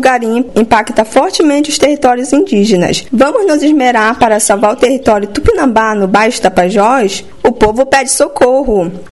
garimpo impacta fortemente os territórios indígenas. Vamos nos esmerar para salvar o território tupinambá no Baixo Tapajós? O povo pede socorro.